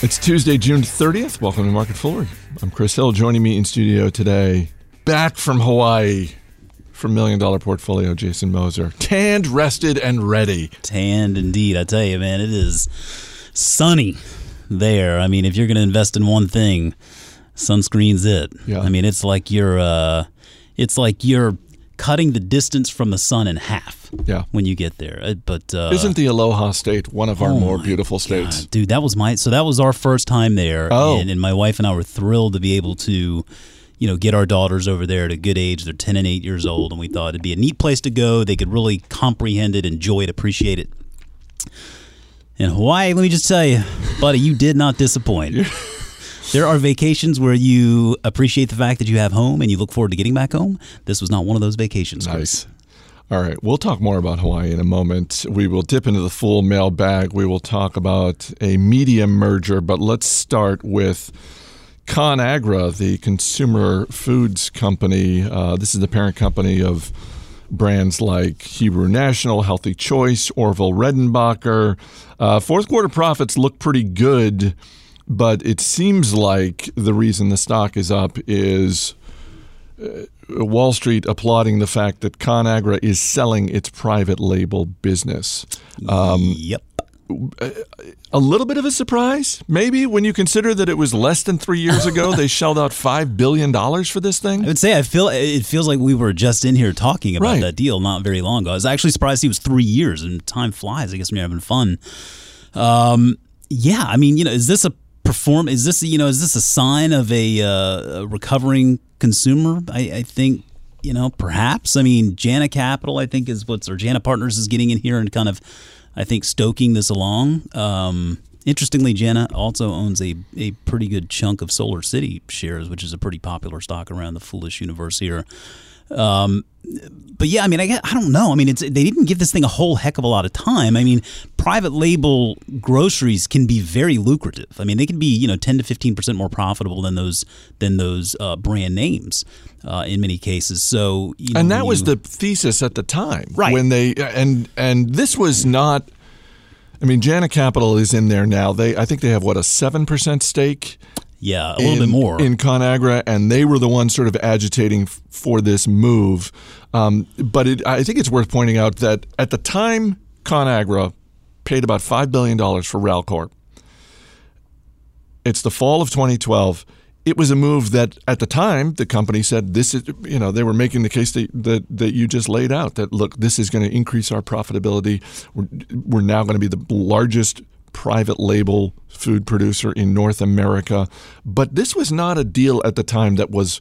It's Tuesday, June 30th. Welcome to Market Foolery. I'm Chris Hill. Joining me in studio today, back from Hawaii from Million Dollar Portfolio, Jason Moser. Tanned, rested, and ready. Tanned indeed. I tell you, man, it is sunny there. I mean, if you're going to invest in one thing, sunscreen's it. Yeah. I mean, it's like you're, uh, it's like you're cutting the distance from the sun in half. Yeah. When you get there, Uh, but uh, Isn't the Aloha State one of our oh more beautiful God, states? dude? That was my so that was our first time there. Oh. and, and my wife and I were thrilled to be able to. You know, get our daughters over there at a good age. They're 10 and 8 years old, and we thought it'd be a neat place to go. They could really comprehend it, enjoy it, appreciate it. In Hawaii, let me just tell you, buddy, you did not disappoint. There are vacations where you appreciate the fact that you have home and you look forward to getting back home. This was not one of those vacations. Nice. All right, we'll talk more about Hawaii in a moment. We will dip into the full mail bag. We will talk about a media merger, but let's start with ConAgra, the consumer foods company. Uh, this is the parent company of brands like Hebrew National, Healthy Choice, Orville Redenbacher. Uh, fourth quarter profits look pretty good, but it seems like the reason the stock is up is Wall Street applauding the fact that ConAgra is selling its private label business. Um, yep. a little bit of a surprise, maybe, when you consider that it was less than three years ago they shelled out $5 billion for this thing. I would say I feel it feels like we were just in here talking about Right. that deal not very long ago. I was actually surprised he was three years, and time flies. I guess when you're having fun. Um, yeah, I mean, you know, is this a perform? Is this you know, is this a sign of a, uh, a recovering consumer? I, I think you know, perhaps. I mean, Jana Capital, I think, is what's or Jana Partners is getting in here and kind of, I think, stoking this along. Um, interestingly, Jana also owns a, a pretty good chunk of Solar City shares, which is a pretty popular stock around the Foolish universe here. Um, but yeah, I mean, I, I don't know. I mean, it's they didn't give this thing a whole heck of a lot of time. I mean, private label groceries can be very lucrative. I mean, they can be you know ten to fifteen percent more profitable than those than those uh, brand names uh, in many cases. So you know, And that when was the thesis at the time, Right. When they and and this was not. I mean, Jana Capital is in there now. They, I think they have what a seven percent stake yeah a little in, bit more. in ConAgra, and they were the ones sort of agitating f- for this move. Um, but it, I think it's worth pointing out that at the time, ConAgra paid about five billion dollars for Ralcorp. It's the fall of 2012. It was a move that, at the time, the company said this is, you know, they were making the case that that, that you just laid out. That look, this is going to increase our profitability. We're, we're now going to be the largest private label food producer in North America. But this was not a deal at the time that was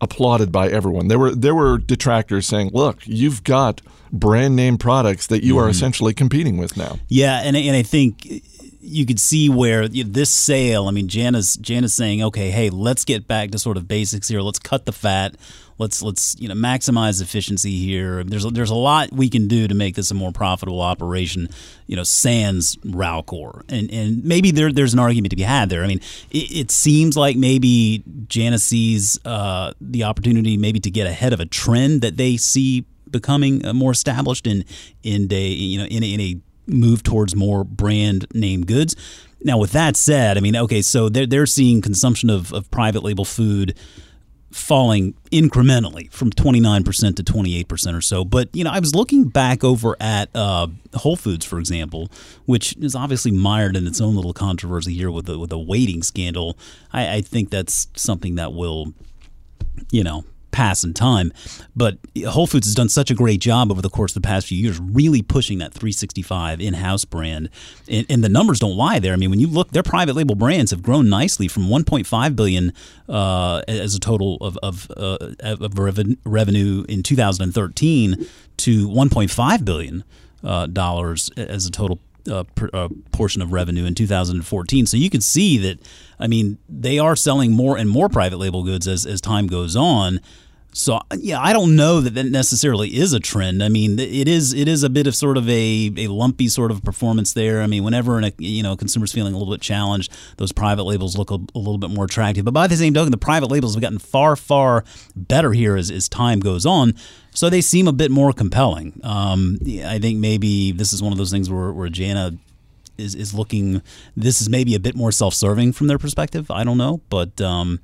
applauded by everyone. There were there were detractors saying, "Look, you've got brand name products that you are mm-hmm. essentially competing with now." Yeah, and and I think you could see where this sale. I mean, Jana's Jana's saying, okay, hey, let's get back to sort of basics here. Let's cut the fat. Let's let's you know maximize efficiency here. There's a, there's a lot we can do to make this a more profitable operation. You know, sans Ralcorp, and and maybe there there's an argument to be had there. I mean, it, it seems like maybe Jana sees uh, the opportunity maybe to get ahead of a trend that they see becoming uh, more established in in a you know in in a move towards more brand name goods. Now, with that said, I mean, okay, so they're they're seeing consumption of, of private label food falling incrementally from 29% to 28% or so. But, you know, I was looking back over at uh, Whole Foods, for example, which is obviously mired in its own little controversy here with a, with a waiting scandal. I, I think that's something that will, you know, pass in time. But Whole Foods has done such a great job over the course of the past few years, really pushing that 365 in-house brand, and, and the numbers don't lie there. I mean, when you look, their private label brands have grown nicely from 1.5 billion uh, as a total of of, uh, of reven- revenue in 2013 to 1.5 billion uh, dollars as a total uh, per, uh, portion of revenue in 2014. So you can see that, I mean, they are selling more and more private label goods as, as time goes on. So yeah, I don't know that that necessarily is a trend. I mean, it is it is a bit of sort of a, a lumpy sort of performance there. I mean, whenever an, you know consumers feeling a little bit challenged, those private labels look a, a little bit more attractive. But by the same token, the private labels have gotten far far better here as, as time goes on. So they seem a bit more compelling. Um, I think maybe this is one of those things where, where Jana is is looking. This is maybe a bit more self-serving from their perspective. I don't know, but um,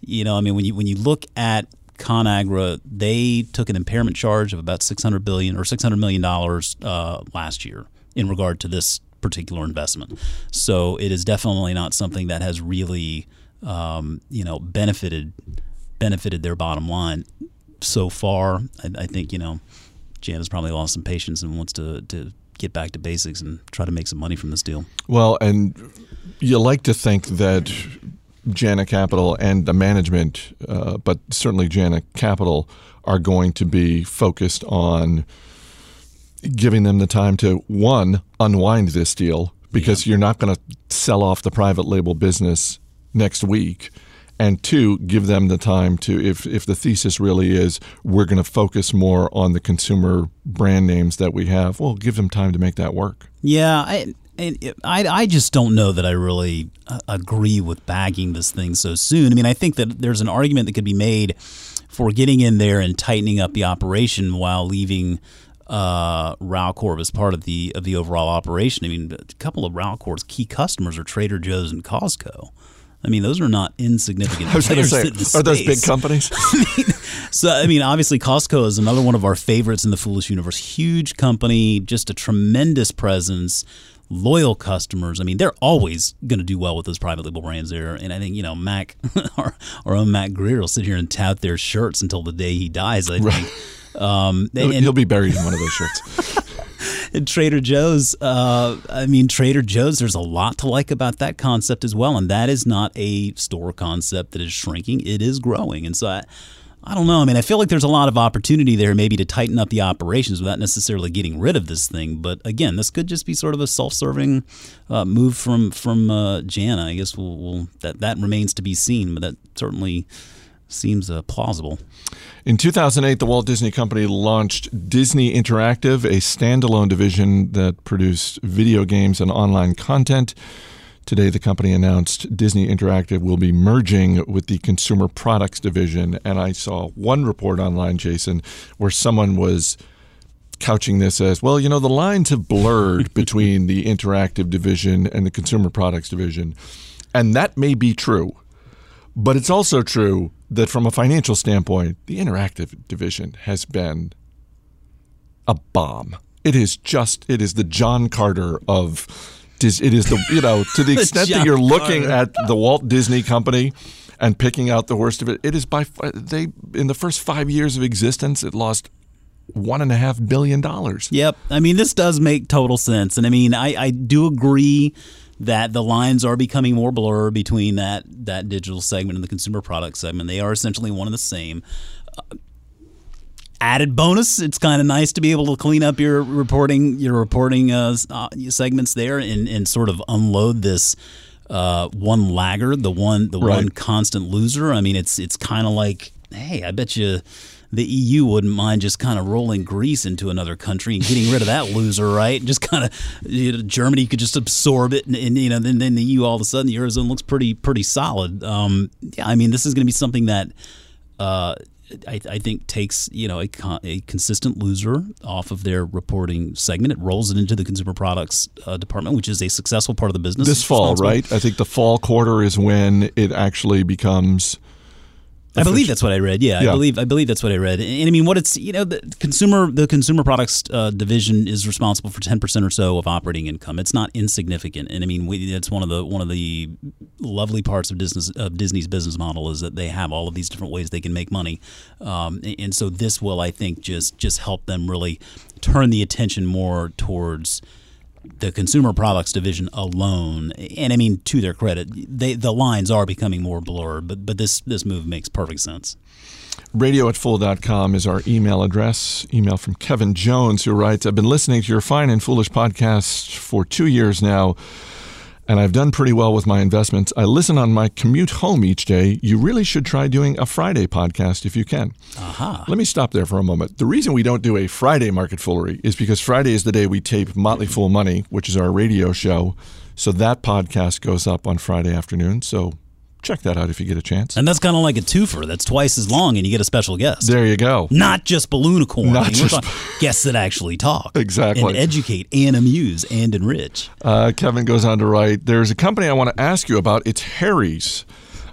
you know, I mean, when you when you look at ConAgra, they took an impairment charge of about 600 billion or 600 million dollars uh, last year in regard to this particular investment. So it is definitely not something that has really, um, you know, benefited benefited their bottom line so far. I, I think you know, Jan has probably lost some patience and wants to to get back to basics and try to make some money from this deal. Well, and you like to think that JANA Capital and the management, uh, but certainly JANA Capital, are going to be focused on giving them the time to one unwind this deal because yeah. you're not going to sell off the private label business next week and two give them the time to if if the thesis really is we're going to focus more on the consumer brand names that we have well give them time to make that work yeah I I, I just don't know that I really uh, agree with bagging this thing so soon. I mean, I think that there's an argument that could be made for getting in there and tightening up the operation while leaving uh, Ralcorp as part of the of the overall operation. I mean, a couple of Ralcorp's key customers are Trader Joe's and Costco. I mean, those are not insignificant. I was going to say, are those big companies? I mean, so, I mean, obviously, Costco is another one of our favorites in the Foolish Universe. Huge company, just a tremendous presence, loyal customers. I mean, they're always going to do well with those private label brands there. And I think, you know, Mac, our, our own Mac Greer will sit here and tout their shirts until the day he dies, I think. Right. Um, and, he'll be buried in one of those shirts. and Trader Joe's, uh, I mean, Trader Joe's, there's a lot to like about that concept as well. And that is not a store concept that is shrinking, it is growing. And so I, I don't know. I mean, I feel like there's a lot of opportunity there maybe to tighten up the operations without necessarily getting rid of this thing. But again, this could just be sort of a self-serving uh, move from from uh, Jana. I guess we'll, we'll, that that remains to be seen, but that certainly seems uh, plausible. In 2008, the Walt Disney Company launched Disney Interactive, a standalone division that produced video games and online content. Today, the company announced Disney Interactive will be merging with the consumer products division. And I saw one report online, Jason, where someone was couching this as well, you know, the lines have blurred between the interactive division and the consumer products division. And that may be true. But it's also true that from a financial standpoint, the interactive division has been a bomb. It is just, it is the John Carter of, it is the, you know, to the extent that you're looking at the Walt Disney Company and picking out the worst of it, it is by, they, in the first five years of existence, it lost one and a half billion dollars. Yep. I mean, this does make total sense. And I mean, I, I do agree that the lines are becoming more blurred between that that digital segment and the consumer product segment. They are essentially one and the same. Added bonus, it's kind of nice to be able to clean up your reporting your reporting uh, uh, segments there and, and sort of unload this uh, one laggard, the one the right. one constant loser. I mean, it's it's kind of like, hey, I bet you the EU wouldn't mind just kind of rolling Greece into another country and getting rid of that loser, right? Just kind of you know, Germany could just absorb it, and, and, you know then then the EU all of a sudden the eurozone looks pretty pretty solid. Um, yeah, I mean this is going to be something that. Uh, I, I, think takes you know a, a, consistent loser off of their reporting segment. It rolls it into the consumer products uh, department, which is a successful part of the business. This fall, right? I think the fall quarter is when it actually becomes I believe that's what I read. Yeah, yeah, I believe I believe that's what I read. And, I mean, what it's you know the consumer the consumer products uh, division is responsible for ten percent or so of operating income. It's not insignificant, and I mean we, it's one of the one of the lovely parts of business of Disney's business model is that they have all of these different ways they can make money, um, and so this will I think just just help them really turn the attention more towards the consumer products division alone, and I mean to their credit, they the lines are becoming more blurred, but but this this move makes perfect sense. Radio at fool.com is our email address. Email from Kevin Jones, who writes I've been listening to your Fine and Foolish podcast for two years now and I've done pretty well with my investments. I listen on my commute home each day. You really should try doing a Friday podcast if you can. Uh-huh. Let me stop there for a moment. The reason we don't do a Friday market foolery is because Friday is the day we tape Motley Fool Money, which is our radio show. So that podcast goes up on Friday afternoon. So check that out if you get a chance. And that's kind of like a twofer. That's twice as long, and you get a special guest. There you go. Not just balloonicorn. Not I mean, just- guests that actually talk. Exactly. And educate and amuse and enrich. Uh, Kevin goes on to write There's a company I want to ask you about. It's Harry's.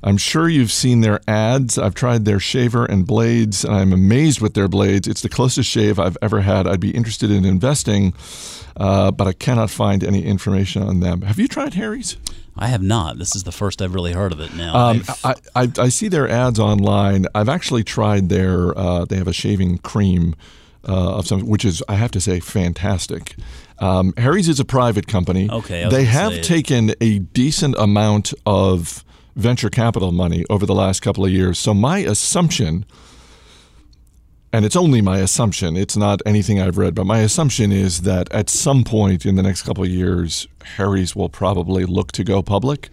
I'm sure you've seen their ads. I've tried their shaver and blades, and I'm amazed with their blades. It's the closest shave I've ever had. I'd be interested in investing, uh, but I cannot find any information on them. Have you tried Harry's? I have not. This is the first I've really heard of it now. Um, I, I, I see their ads online. I've actually tried their. Uh, they have a shaving cream uh, of some, which is I have to say fantastic. Um, Harry's is a private company. Okay, they have taken a decent amount of venture capital money over the last couple of years. So my assumption. And it's only my assumption. It's not anything I've read, but my assumption is that at some point in the next couple of years, Harry's will probably look to go public,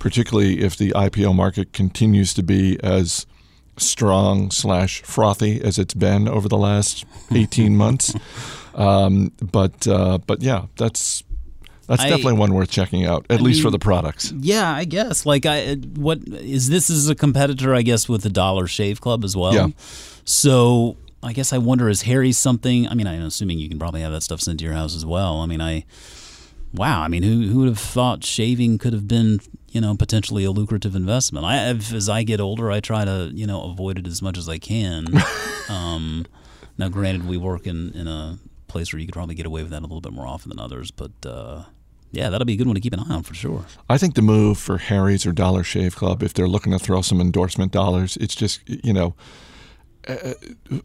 particularly if the IPO market continues to be as strong slash frothy as it's been over the last 18 months. Um, but uh, but yeah, that's that's I- definitely one worth checking out, at least for the products. yeah, I guess. Like, I what is this? Is a competitor, I guess, with the Dollar Shave Club as well. Yeah. So I guess I wonder is Harry something? I mean, I'm assuming you can probably have that stuff sent to your house as well. I mean, I wow. I mean, who who would have thought shaving could have been you know potentially a lucrative investment? I as I get older, I try to you know avoid it as much as I can. um, now, granted, we work in in a place where you could probably get away with that a little bit more often than others, but. Uh, yeah, that'll be a good one to keep an eye on for sure. I think the move for Harry's or Dollar Shave Club, if they're looking to throw some endorsement dollars, it's just you know, uh,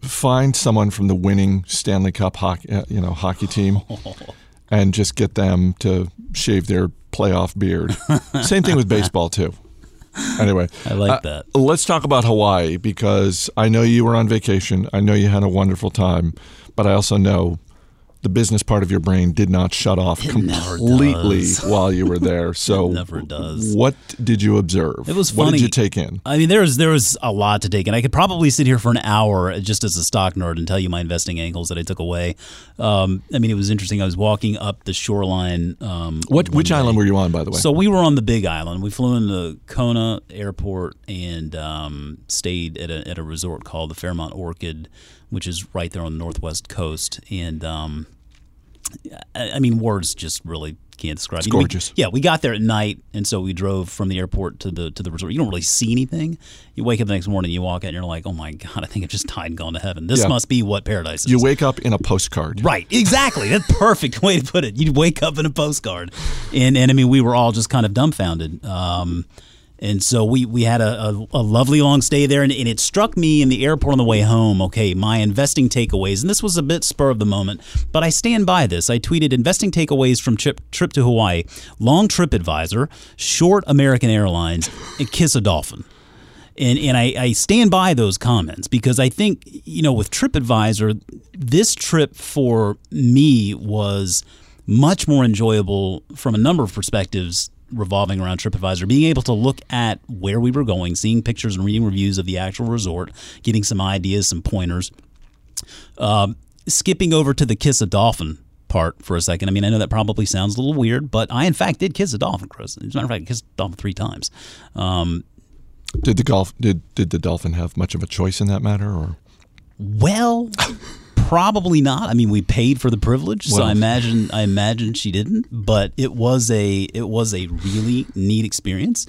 find someone from the winning Stanley Cup hockey, uh, you know, hockey team, and just get them to shave their playoff beard. Same thing with baseball too. Anyway, I like uh, that. Let's talk about Hawaii because I know you were on vacation. I know you had a wonderful time, but I also know the business part of your brain did not shut off never completely while you were there. So, never does. What did you observe? It was funny. What did you take in? I mean, there was there was a lot to take in. I could probably sit here for an hour just as a stock nerd and tell you my investing angles that I took away. Um, I mean, it was interesting. I was walking up the shoreline. Um, What which day. island were you on, by the way? So we were on the Big Island. We flew into Kona Airport and um, stayed at a, at a resort called the Fairmont Orchid, which is right there on the northwest coast. And um, I, I mean, words just really can't describe. It's it. We- gorgeous. yeah, we got there at night, and so we drove from the airport to the to the resort. You don't really see anything. You wake up the next morning, you walk out, and you're like, "Oh my god, I think I've just died and gone to heaven. This Yeah. must be what paradise is." you wake up in a postcard. Right, exactly. That's perfect way to put it. You'd wake up in a postcard, and and I mean, we were all just kind of dumbfounded. Um, and so we we had a, a, a lovely long stay there, and, and it struck me in the airport on the way home. Okay, my investing takeaways, and this was a bit spur of the moment, but I stand by this. I tweeted investing takeaways from trip trip to Hawaii: long trip advisor, short American Airlines, and kiss a dolphin and and I, I stand by those comments because I think you know with TripAdvisor, this trip for me was much more enjoyable from a number of perspectives revolving around TripAdvisor. Being able to look at where we were going, seeing pictures and reading reviews of the actual resort, getting some ideas, some pointers. Um, skipping over to the kiss a dolphin part for a second. I mean, I know that probably sounds a little weird, but I in fact did kiss a dolphin, Chris. As a matter of fact, I kissed a dolphin three times. Um, Did the golf did did the dolphin have much of a choice in that matter, or Well, probably not. I mean, we paid for the privilege, so I imagine I imagine she didn't. But it was a it was a really neat experience.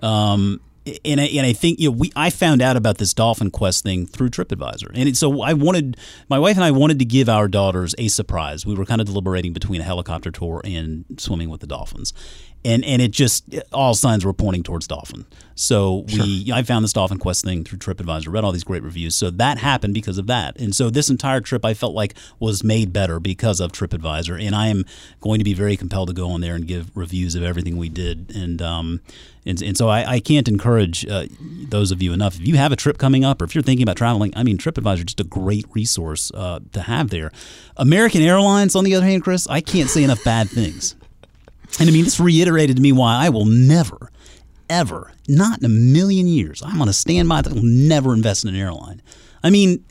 Um, and I, and I think you know we I found out about this Dolphin Quest thing through TripAdvisor, and it, so I wanted my wife and I wanted to give our daughters a surprise. We were kind of deliberating between a helicopter tour and swimming with the dolphins, and and it just all signs were pointing towards dolphin. So we I found this Dolphin Quest thing through TripAdvisor, read all these great reviews. So that happened because of that, and so this entire trip I felt like was made better because of TripAdvisor, and I am going to be very compelled to go on there and give reviews of everything we did, and um and, and so I, I can't encourage uh, those of you enough. If you have a trip coming up, or if you're thinking about traveling, I mean TripAdvisor is just a great resource uh, to have there. American Airlines, on the other hand, Chris, I can't say enough bad things. And I mean, this reiterated to me why I will never, ever, not in a million years, I'm going to stand by that. I will never invest in an airline. I mean,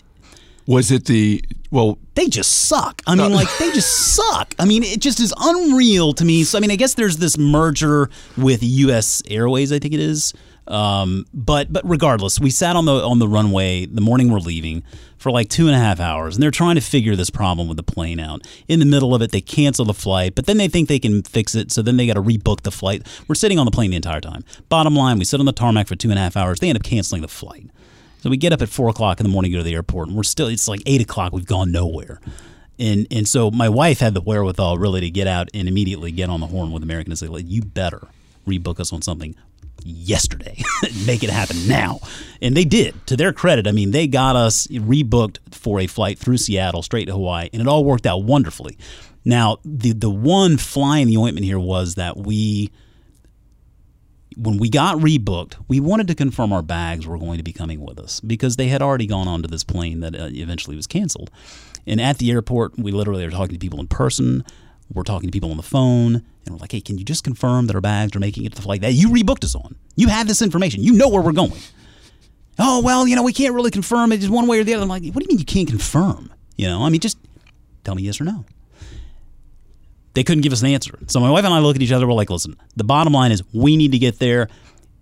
was it the well? they just suck. I mean, like they just suck. I mean, it just is unreal to me. So I mean, I guess there's this merger with U.S. Airways. I think it is. Um, but but regardless, we sat on the on the runway the morning we're leaving for like two and a half hours, and they're trying to figure this problem with the plane out. In the middle of it, they cancel the flight, but then they think they can fix it, so then they got to rebook the flight. We're sitting on the plane the entire time. Bottom line, we sit on the tarmac for two and a half hours. They end up canceling the flight. So we get up at four o'clock in the morning, go to the airport, and we're still. It's like eight o'clock. We've gone nowhere. And and so my wife had the wherewithal really to get out and immediately get on the horn with American and say, like, you better rebook us on something yesterday. Make it happen now. And they did. To their credit, I mean, they got us rebooked for a flight through Seattle straight to Hawaii, and it all worked out wonderfully. Now, the the one fly in the ointment here was that we when we got rebooked, we wanted to confirm our bags were going to be coming with us because they had already gone onto this plane that uh, eventually was canceled. And at the airport, we literally are talking to people in person. We're talking to people on the phone, and we're like, "Hey, can you just confirm that our bags are making it to the flight that you rebooked us on? You have this information. You know where we're going." Oh well, you know we can't really confirm it just one way or the other. I'm like, "What do you mean you can't confirm? You know, I mean, just tell me yes or no." They couldn't give us an answer. So my wife and I look at each other. We're like, "Listen, the bottom line is we need to get there.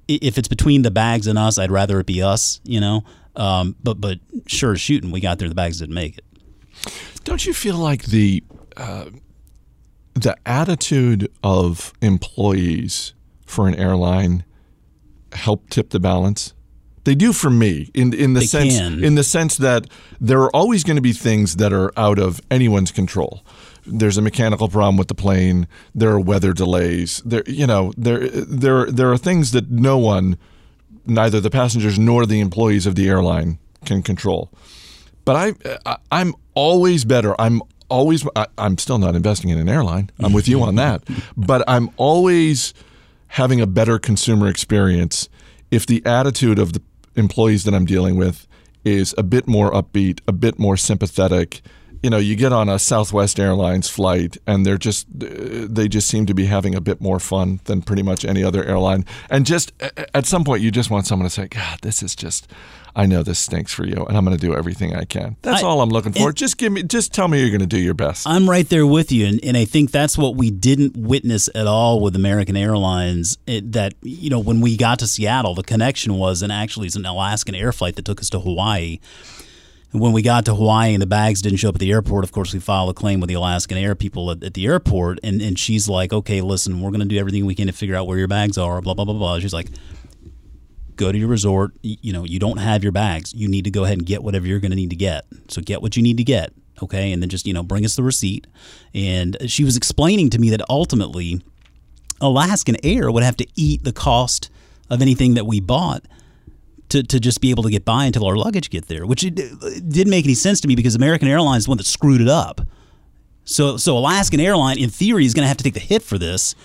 If it's between the bags and us, I'd rather it be us. You know, um, but but sure as shooting, we got there. The bags didn't make it. Don't you feel like the uh, the attitude of employees for an airline help tip the balance? They do for me in in the They sense can. in the sense that there are always going to be things that are out of anyone's control. There's a mechanical problem with the plane. There are weather delays. There, you know, there there there are things that no one, neither the passengers nor the employees of the airline, can control. But I, I I'm always better. I'm always. I, I'm still not investing in an airline. I'm with you on that. But I'm always having a better consumer experience if the attitude of the employees that I'm dealing with is a bit more upbeat, a bit more sympathetic. You know, you get on a Southwest Airlines flight and they're just they just seem to be having a bit more fun than pretty much any other airline. And just at some point you just want someone to say, "God, this is just I know this stinks for you and I'm going to do everything I can." That's I- all I'm looking for. just give me just tell me you're going to do your best. I'm right there with you, and, and I think that's what we didn't witness at all with American Airlines. It, that you know, when we got to Seattle, the connection was, and actually, it's an Alaskan air flight that took us to Hawaii. When we got to Hawaii and the bags didn't show up at the airport, of course, we filed a claim with the Alaskan Air people at, at the airport, and and she's like, "Okay, listen, we're going to do everything we can to figure out where your bags are." Blah blah blah blah. She's like, go to your resort. y- You know, you don't have your bags. You need to go ahead and get whatever you're going to need to get. So get what you need to get, okay? And then just, you know, bring us the receipt. And she was explaining to me that ultimately Alaskan Air would have to eat the cost of anything that we bought to, to just be able to get by until our luggage get there, which it, it didn't make any sense to me because American Airlines is the one that screwed it up. So so Alaskan Airline in theory is going to have to take the hit for this.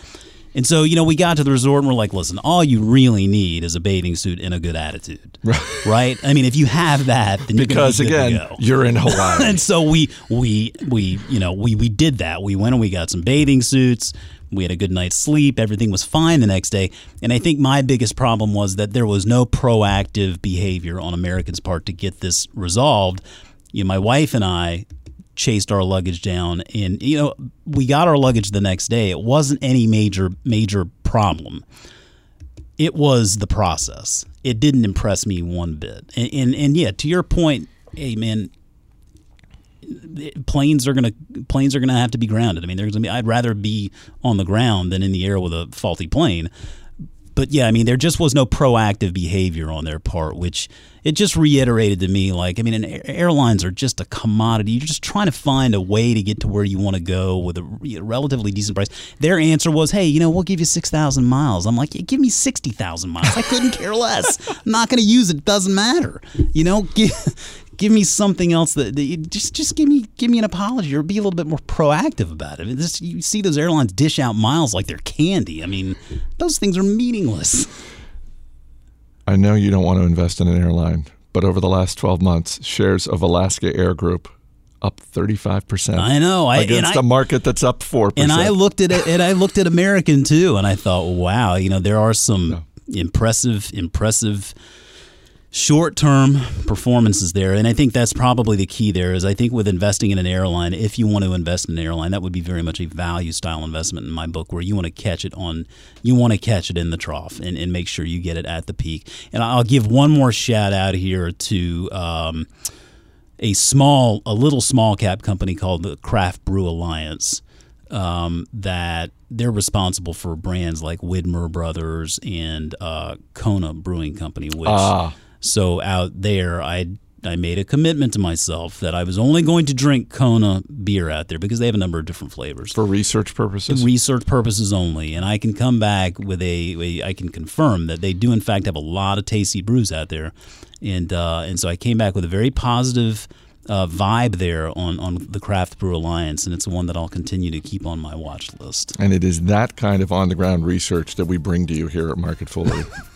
And so, you know, we got to the resort and we're like, listen, all you really need is a bathing suit and a good attitude. Right? I mean, if you have that, then you're because be again, you're in Hawaii. and so we we we you know we we did that. We went and we got some bathing suits. We had a good night's sleep. Everything was fine the next day. And I think my biggest problem was that there was no proactive behavior on Americans' part to get this resolved. You know, my wife and I chased our luggage down and you know we got our luggage the next day it wasn't any major major problem it was the process it didn't impress me one bit and and, and yeah to your point hey man planes are gonna planes are gonna have to be grounded. I mean, there's gonna be. I'd rather be on the ground than in the air with a faulty plane. But yeah, I mean, there just was no proactive behavior on their part, which it just reiterated to me. Like, I mean, airlines are just a commodity. You're just trying to find a way to get to where you want to go with a relatively decent price. Their answer was, "Hey, you know, we'll give you six thousand miles." I'm like, yeah, "Give me sixty thousand miles. I couldn't care less. I'm not going to use it. it. Doesn't matter. You know, give, give me something else that, that just just give me give me an apology or be a little bit more proactive about it. This, you see those airlines dish out miles like they're candy. I mean, those things are meaningless. I know you don't want to invest in an airline, but over the last 12 months, shares of Alaska Air Group up 35%. I know. I, against I, a market that's up 4%. and I looked at it, and I looked at American too, and I thought, wow, you know, there are some impressive, impressive short term performances there and i think that's probably the key there is i think with investing in an airline if you want to invest in an airline that would be very much a value style investment in my book where you want to catch it on you want to catch it in the trough and, and make sure you get it at the peak and i'll give one more shout out here to um, a small a little small cap company called the craft brew alliance um, that they're responsible for brands like widmer brothers and uh, kona brewing company which Ah. So out there, I I made a commitment to myself that I was only going to drink Kona beer out there because they have a number of different flavors. For research purposes? research purposes only, and I can come back with a, a I can confirm that they do in fact have a lot of tasty brews out there, and uh, and so I came back with a very positive uh, vibe there on on the Craft Brew Alliance, and it's one that I'll continue to keep on my watch list. and it is that kind of on the ground research that we bring to you here at Market Foolery.